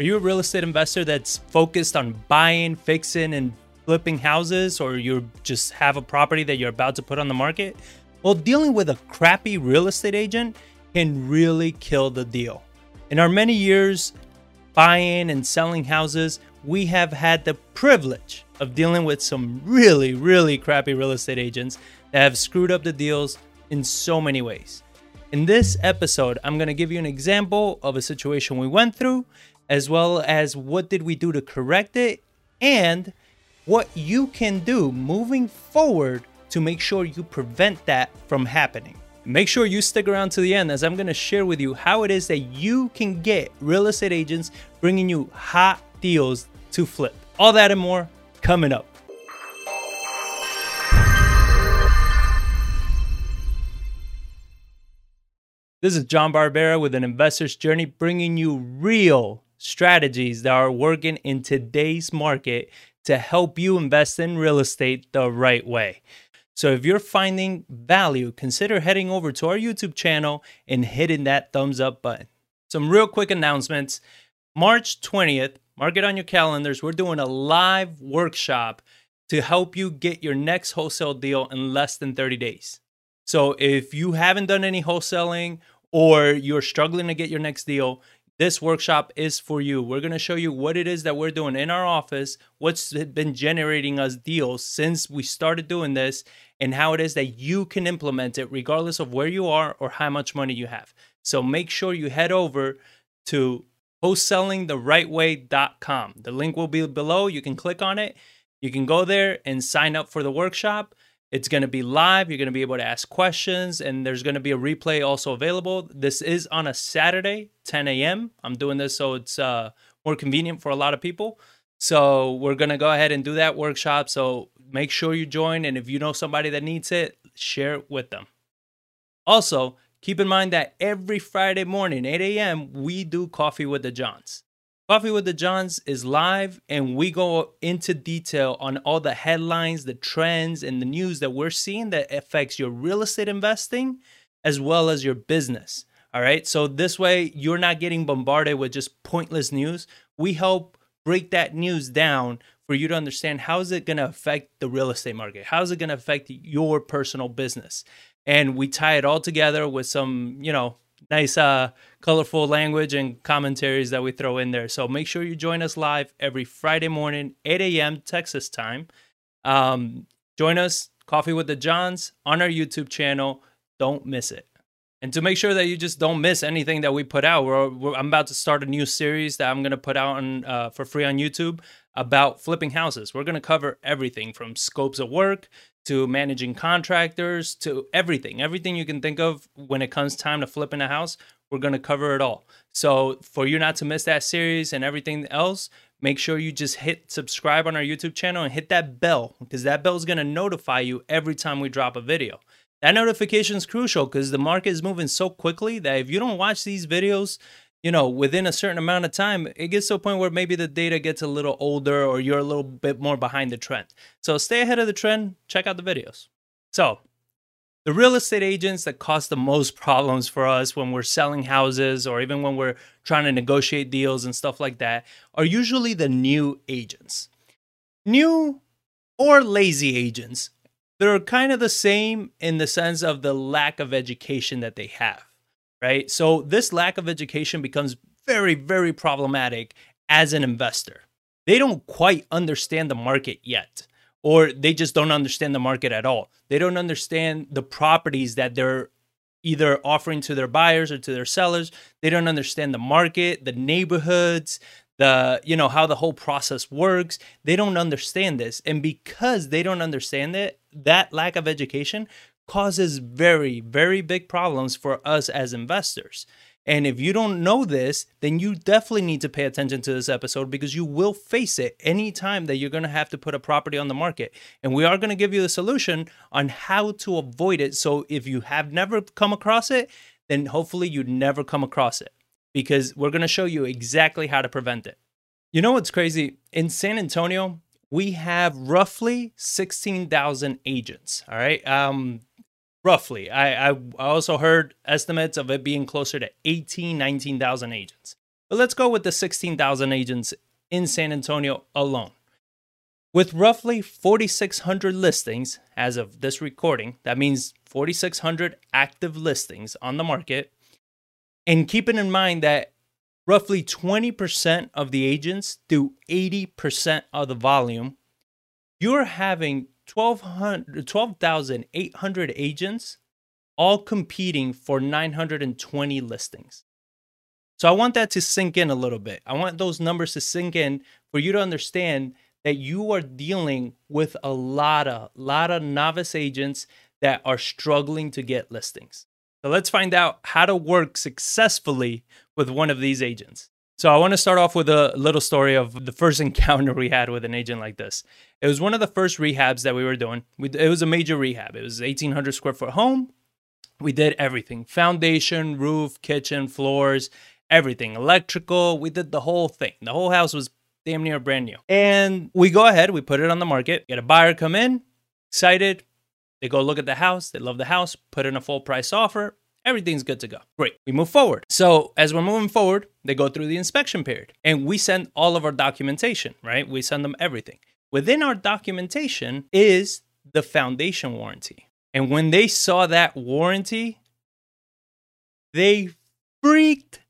Are you a real estate investor that's focused on buying, fixing, and flipping houses, or you just have a property that you're about to put on the market? Well, dealing with a crappy real estate agent can really kill the deal. In our many years buying and selling houses, we have had the privilege of dealing with some really, really crappy real estate agents that have screwed up the deals in so many ways. In this episode, I'm going to give you an example of a situation we went through as well as what did we do to correct it and what you can do moving forward to make sure you prevent that from happening. Make sure you stick around to the end as I'm going to share with you how it is that you can get real estate agents bringing you hot deals to flip. All that and more coming up. This is John Barbera with an investor's journey bringing you real strategies that are working in today's market to help you invest in real estate the right way. So if you're finding value, consider heading over to our YouTube channel and hitting that thumbs up button. Some real quick announcements. March 20th, mark it on your calendars. We're doing a live workshop to help you get your next wholesale deal in less than 30 days. So if you haven't done any wholesaling or you're struggling to get your next deal, this workshop is for you. We're going to show you what it is that we're doing in our office, what's been generating us deals since we started doing this, and how it is that you can implement it regardless of where you are or how much money you have. So make sure you head over to wholesalingtherightway.com. The link will be below. You can click on it. You can go there and sign up for the workshop. It's going to be live. You're going to be able to ask questions, and there's going to be a replay also available. This is on a Saturday, 10 a.m. I'm doing this so it's uh, more convenient for a lot of people. So we're going to go ahead and do that workshop. So make sure you join, and if you know somebody that needs it, share it with them. Also, keep in mind that every Friday morning, 8 a.m., we do Coffee with the Johns. Coffee with the Johns is live, and we go into detail on all the headlines, the trends, and the news that we're seeing that affects your real estate investing as well as your business. All right. So this way, you're not getting bombarded with just pointless news. We help break that news down for you to understand how is it going to affect the real estate market? How is it going to affect your personal business? And we tie it all together with some, you know, nice uh, colorful language and commentaries that we throw in there. So make sure you join us live every Friday morning, 8 a.m. Texas time. Um, join us, Coffee with the Johns, on our YouTube channel. Don't miss it. And to make sure that you just don't miss anything that we put out, we're, we're I'm about to start a new series that I'm going to put out on, uh, for free on YouTube about flipping houses. We're going to cover everything from scopes of work to managing contractors to everything. Everything you can think of when it comes time to flipping a house, we're going to cover it all. So, for you not to miss that series and everything else, make sure you just hit subscribe on our YouTube channel and hit that bell because that bell is going to notify you every time we drop a video. That notification is crucial because the market is moving so quickly that if you don't watch these videos, you know, within a certain amount of time, it gets to a point where maybe the data gets a little older or you're a little bit more behind the trend. So stay ahead of the trend, check out the videos. So, the real estate agents that cause the most problems for us when we're selling houses or even when we're trying to negotiate deals and stuff like that are usually the new agents. New or lazy agents. They're kind of the same in the sense of the lack of education that they have right? So this lack of education becomes very, very problematic as an investor. They don't quite understand the market yet, or they just don't understand the market at all. They don't understand the properties that they're either offering to their buyers or to their sellers. They don't understand the market, the neighborhoods, the you know how the whole process works. They don't understand this. And because they don't understand it, that lack of education causes very, very big problems for us as investors. And if you don't know this, then you definitely need to pay attention to this episode because you will face it anytime that you're going to have to put a property on the market. And we are going to give you the solution on how to avoid it. So if you have never come across it, then hopefully you never come across it because we're going to show you exactly how to prevent it. You know what's crazy? In San Antonio, we have roughly 16,000 agents. All right. Um, roughly. I, I also heard estimates of it being closer to 18, 19,000 agents. But let's go with the 16,000 agents in San Antonio alone. With roughly 4,600 listings as of this recording, that means 4,600 active listings on the market. And keeping in mind that roughly 20% of the agents do 80% of the volume, you're having 12,800 agents all competing for 920 listings. So I want that to sink in a little bit. I want those numbers to sink in for you to understand that you are dealing with a lot of lot of novice agents that are struggling to get listings. So let's find out how to work successfully with one of these agents. So I want to start off with a little story of the first encounter we had with an agent like this. It was one of the first rehabs that we were doing. it was a major rehab. It was 1800 square foot home. We did everything: foundation, roof, kitchen, floors, everything, electrical. We did the whole thing. The whole house was damn near brand new. And we go ahead, we put it on the market, get a buyer come in, excited. They go look at the house, they love the house, put in a full price offer. Everything's good to go. Great. We move forward. So, as we're moving forward, they go through the inspection period and we send all of our documentation, right? We send them everything. Within our documentation is the foundation warranty. And when they saw that warranty, they freaked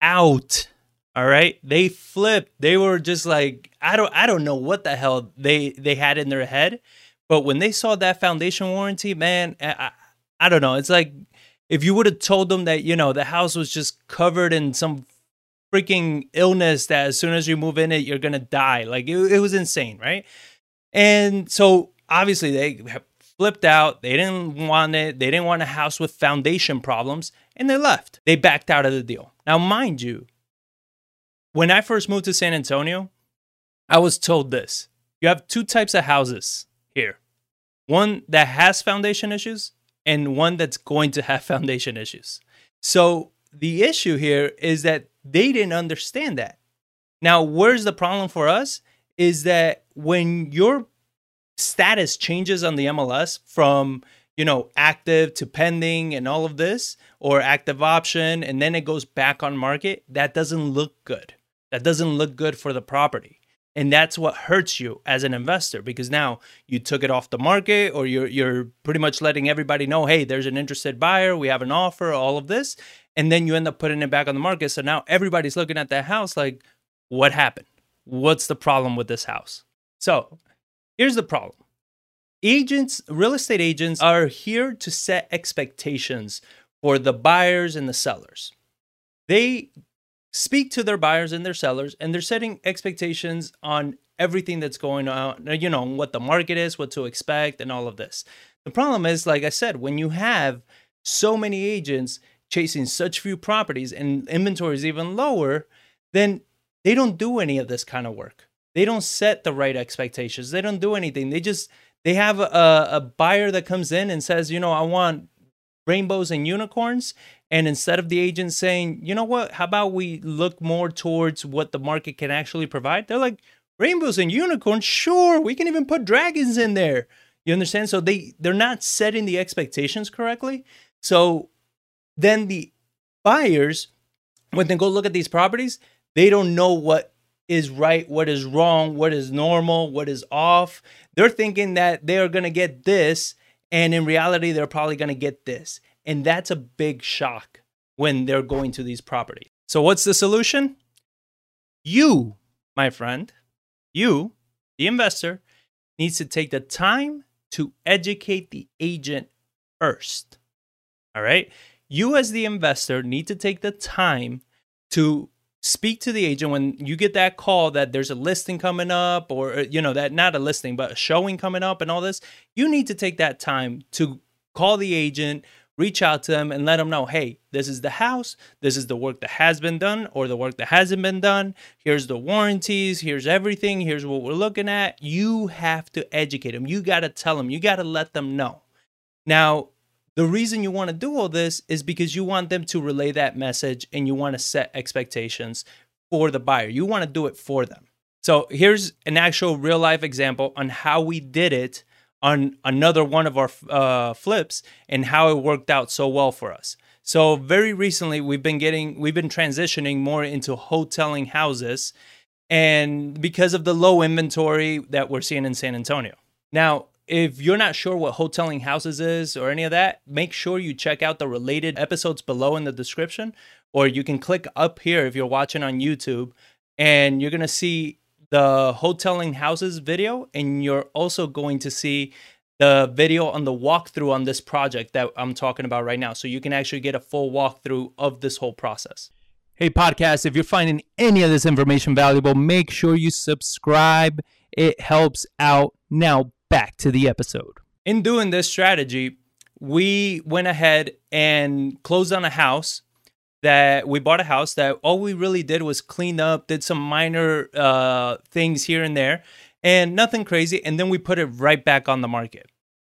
out. All right. They flipped. They were just like, I don't I don't know what the hell they they had in their head. But when they saw that foundation warranty, man, I, I don't know. It's like if you would have told them that, you know, the house was just covered in some freaking illness that as soon as you move in it, you're to die. Like it, it was insane, right? And so obviously they flipped out. They didn't want it. They didn't want a house with foundation problems and they left. They backed out of the deal. Now, mind you, when I first moved to San Antonio, I was told this you have two types of houses here one that has foundation issues and one that's going to have foundation issues. So the issue here is that they didn't understand that. Now, where's the problem for us? Is that when your status changes on the MLS from you know, active to pending and all of this, or active option, and then it goes back on market, that doesn't look good. That doesn't look good for the property. And that's what hurts you as an investor because now you took it off the market or you're you're pretty much letting everybody know, hey, there's an interested buyer, we have an offer, all of this. And then you end up putting it back on the market. So now everybody's looking at that house like, what happened? What's the problem with this house? So here's the problem agents, real estate agents are here to set expectations for the buyers and the sellers. They speak to their buyers and their sellers, and they're setting expectations on everything that's going on, you know, what the market is, what to expect, and all of this. The problem is, like I said, when you have so many agents chasing such few properties and inventory is even lower, then they don't do any of this kind of work. They don't set the right expectations. They don't do anything. They just they have a, a buyer that comes in and says, you know, I want rainbows and unicorns. And instead of the agent saying, you know what, how about we look more towards what the market can actually provide? They're like, rainbows and unicorns, sure, we can even put dragons in there. You understand? So they they're not setting the expectations correctly. So then the buyers, when they go look at these properties, they don't know what is right, what is wrong, what is normal, what is off. They're thinking that they are going to get this, and in reality, they're probably going to get this. And that's a big shock when they're going to these properties. So, what's the solution? You, my friend, you, the investor, needs to take the time to educate the agent first. All right? You, as the investor, need to take the time to speak to the agent when you get that call that there's a listing coming up or uh, you know that not a listing but a showing coming up and all this you need to take that time to call the agent reach out to them and let them know hey this is the house. This is the work that has been done or the work that hasn't been done. Here's the warranties. Here's everything. Here's what we're looking at. You have to educate them. You got to tell them. You got to let them know. Now the reason you want to do all this is because you want them to relay that message and you want to set expectations for the buyer. You want to do it for them. So here's an actual real life example on how we did it on another one of our uh, flips and how it worked out so well for us. So very recently we've been getting we've been transitioning more into wholetailing houses and because of the low inventory that we're seeing in San Antonio. Now, if you're not sure what wholetailing houses is or any of that, make sure you check out the related episodes below in the description or you can click up here if you're watching on YouTube and you're to see the wholetailing houses video and you're also going to see the video on the walkthrough on this project that I'm talking about right now. So you can actually get a full walkthrough of this whole process. Hey, podcast, if you're finding any of this information valuable, make sure you subscribe. It helps out. Now, back to the episode. In doing this strategy, we went ahead and closed on a house that we bought a house that all we really did was clean up, did some minor uh, things here and there, and nothing crazy. And then we put it right back on the market.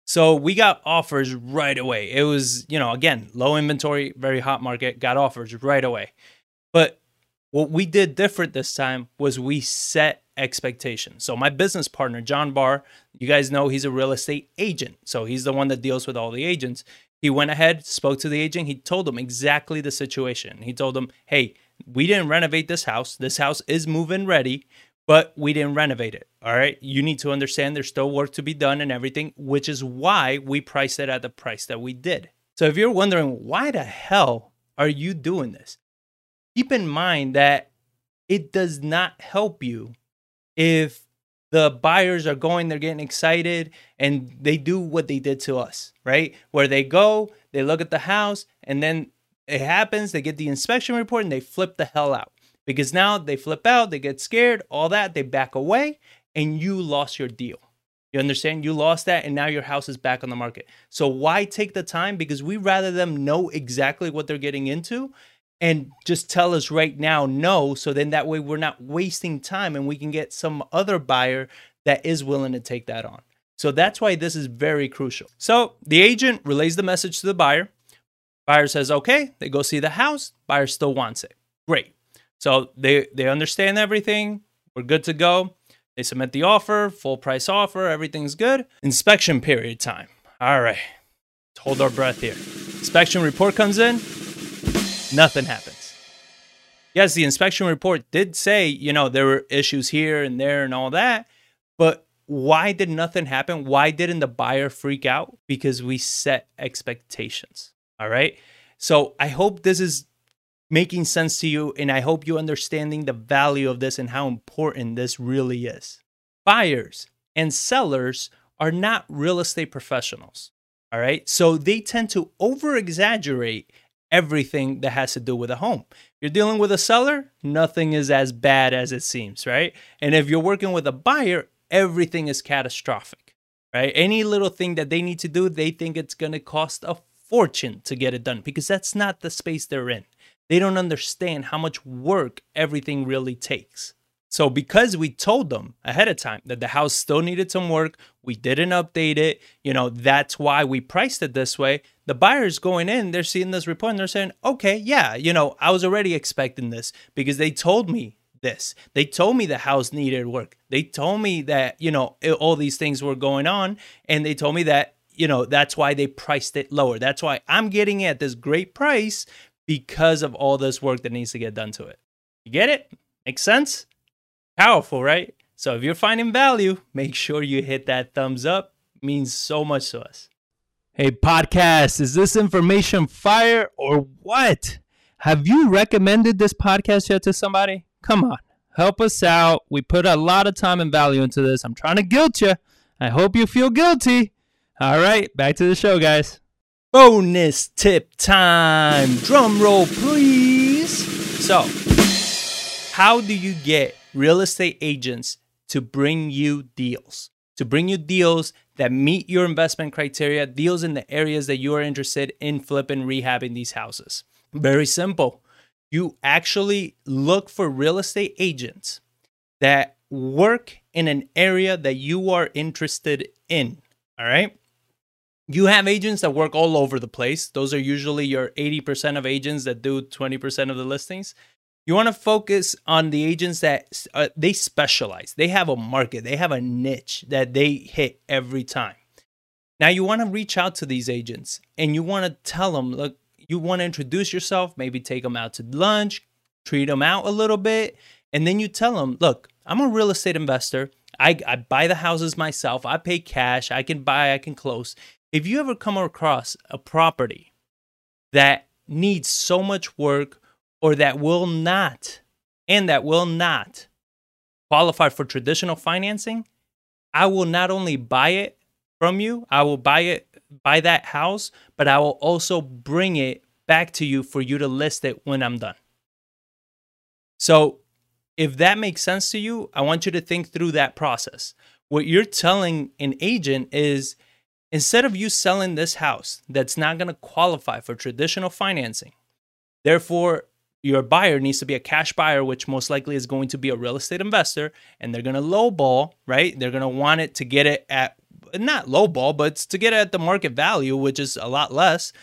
So we got offers right away. It was, you know, again, low inventory, very hot market, got offers right away. But what we did different this time was we set expectations. So my business partner, John Barr, you guys know he's a real estate agent. So he's the one that deals with all the agents. He went ahead, spoke to the agent. He told them exactly the situation. He told them, hey, we didn't renovate this house. This house is move-in ready but we didn't renovate it. All right. You need to understand there's still work to be done and everything, which is why we priced it at the price that we did. So if you're wondering, why the hell are you doing this? Keep in mind that it does not help you if the buyers are going, they're getting excited, and they do what they did to us, right? Where they go, they look at the house, and then it happens, they get the inspection report, and they flip the hell out because now they flip out, they get scared, all that, they back away, and you lost your deal. You understand? You lost that, and now your house is back on the market. So why take the time? Because we rather them know exactly what they're getting into and just tell us right now no. So then that way we're not wasting time and we can get some other buyer that is willing to take that on. So that's why this is very crucial. So the agent relays the message to the buyer. Buyer says, okay, they go see the house. Buyer still wants it. Great. So they they understand everything. We're good to go. They submit the offer, full price offer, everything's good. Inspection period time. All right. Let's hold our breath here. Inspection report comes in. Nothing happens. Yes, the inspection report did say, you know, there were issues here and there and all that, but why did nothing happen? Why didn't the buyer freak out? Because we set expectations. All right. So I hope this is making sense to you. And I hope you understanding the value of this and how important this really is. Buyers and sellers are not real estate professionals. All right. So they tend to over exaggerate everything that has to do with a home. You're dealing with a seller, nothing is as bad as it seems, right? And if you're working with a buyer, everything is catastrophic, right? Any little thing that they need to do, they think it's going to cost a fortune to get it done because that's not the space they're in. They don't understand how much work everything really takes. So, because we told them ahead of time that the house still needed some work, we didn't update it, you know, that's why we priced it this way. The buyers going in, they're seeing this report and they're saying, okay, yeah, you know, I was already expecting this because they told me this. They told me the house needed work. They told me that, you know, all these things were going on. And they told me that, you know, that's why they priced it lower. That's why I'm getting it at this great price because of all this work that needs to get done to it. You get it? Makes sense? Powerful, right? So if you're finding value, make sure you hit that thumbs up. It means so much to us. Hey, podcast, is this information fire or what? Have you recommended this podcast yet to somebody? Come on, help us out. We put a lot of time and value into this. I'm trying to guilt you. I hope you feel guilty. All right, back to the show, guys. Bonus tip time. Drum roll, please. So, how do you get real estate agents to bring you deals? To bring you deals that meet your investment criteria, deals in the areas that you are interested in flipping, rehabbing these houses. Very simple. You actually look for real estate agents that work in an area that you are interested in. All right. You have agents that work all over the place. Those are usually your 80% of agents that do 20% of the listings. You want to focus on the agents that uh, they specialize. They have a market, they have a niche that they hit every time. Now you want to reach out to these agents and you want to tell them, look, you want to introduce yourself, maybe take them out to lunch, treat them out a little bit, and then you tell them, look, I'm a real estate investor. I, I buy the houses myself. I pay cash. I can buy, I can close. If you ever come across a property that needs so much work or that will not, and that will not qualify for traditional financing, I will not only buy it from you, I will buy it, buy that house, but I will also bring it back to you for you to list it when I'm done. So if that makes sense to you, I want you to think through that process. What you're telling an agent is instead of you selling this house that's not going to qualify for traditional financing, therefore, your buyer needs to be a cash buyer, which most likely is going to be a real estate investor, and they're going to lowball, right? They're going to want it to get it at not lowball, but to get it at the market value, which is a lot less.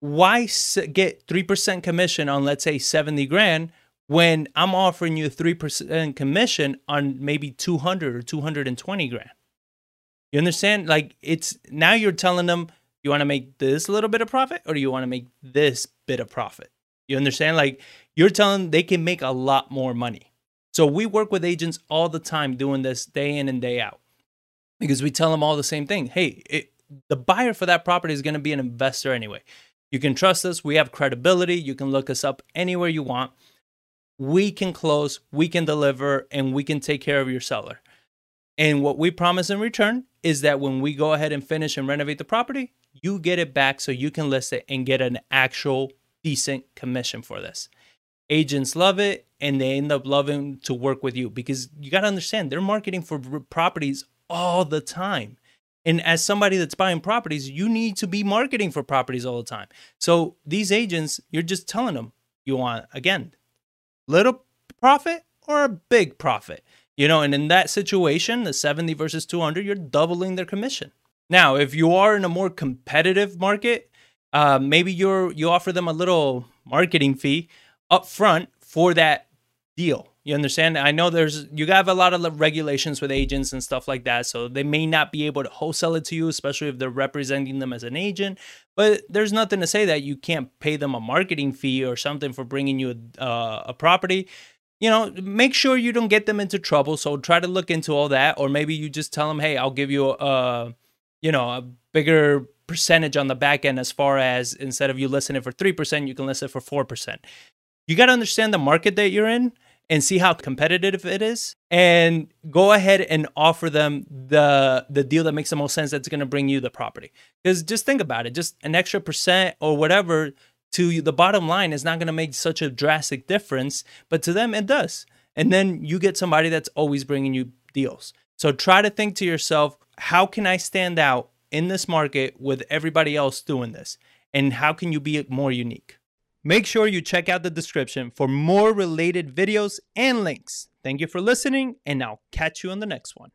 Why get 3% commission on, let's say, 70 grand when I'm offering you 3% commission on maybe 200 or 220 grand. You understand? Like it's now you're telling them you want to make this little bit of profit or you want to make this bit of profit? You understand? Like you're telling they can make a lot more money. So we work with agents all the time doing this day in and day out because we tell them all the same thing. Hey, it, the buyer for that property is going to be an investor anyway. You can trust us. We have credibility. You can look us up anywhere you want we can close, we can deliver, and we can take care of your seller. And what we promise in return is that when we go ahead and finish and renovate the property, you get it back so you can list it and get an actual decent commission for this. Agents love it and they end up loving to work with you because you got to understand they're marketing for properties all the time. And as somebody that's buying properties, you need to be marketing for properties all the time. So these agents, you're just telling them you want, again, little profit or a big profit. You know, and in that situation, the 70 versus 200, you're doubling their commission. Now, if you are in a more competitive market, uh, maybe you're you offer them a little marketing fee up front for that deal. You understand? I know there's you have a lot of regulations with agents and stuff like that, so they may not be able to wholesale it to you, especially if they're representing them as an agent. But there's nothing to say that you can't pay them a marketing fee or something for bringing you a, uh, a property. You know, make sure you don't get them into trouble. So try to look into all that, or maybe you just tell them, "Hey, I'll give you a, you know, a bigger percentage on the back end as far as instead of you listing it for 3%, you can list it for 4%. You got to understand the market that you're in and see how competitive it is and go ahead and offer them the the deal that makes the most sense that's going to bring you the property. Because just think about it just an extra percent or whatever to the bottom line is not going to make such a drastic difference but to them it does. And then you get somebody that's always bringing you deals so try to think to yourself how can i stand out in this market with everybody else doing this and how can you be more unique Make sure you check out the description for more related videos and links. Thank you for listening, and I'll catch you on the next one.